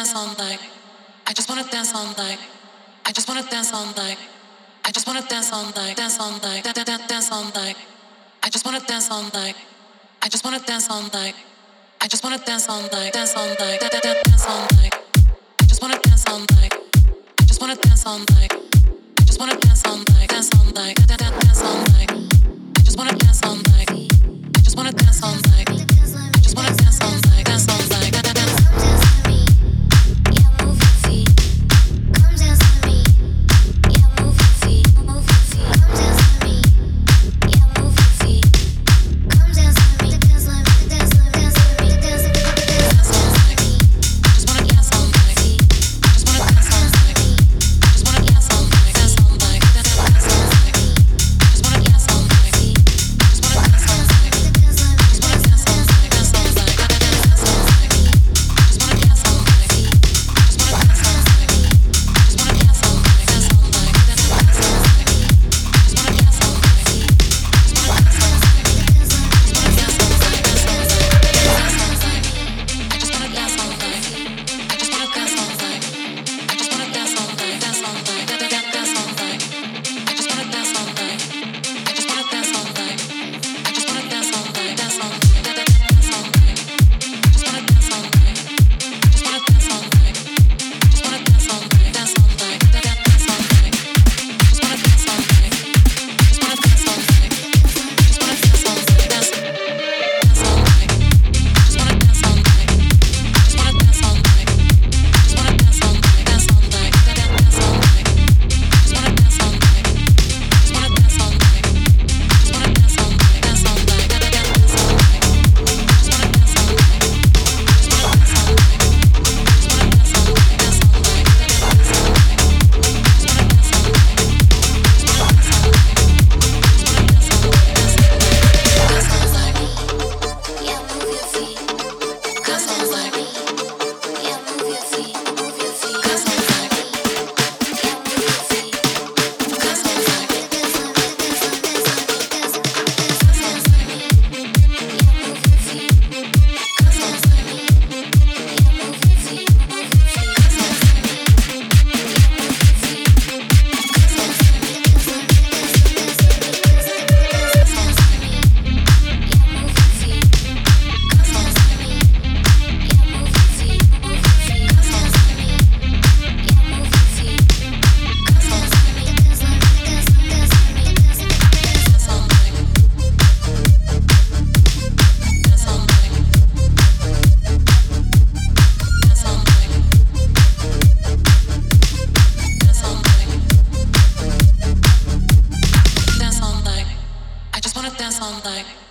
dance all night. I just wanna dance all night. I just wanna dance all night. I just wanna dance all night. Dance all night. Da da da dance all night. I just wanna dance all night. I just wanna dance all night. I just wanna dance all night. Dance all night. Da da da dance all night. I just wanna dance all night. I just wanna dance all night. I just wanna dance all night. Dance all night. Da da da dance all night. I just wanna dance all night. wanna dance all night.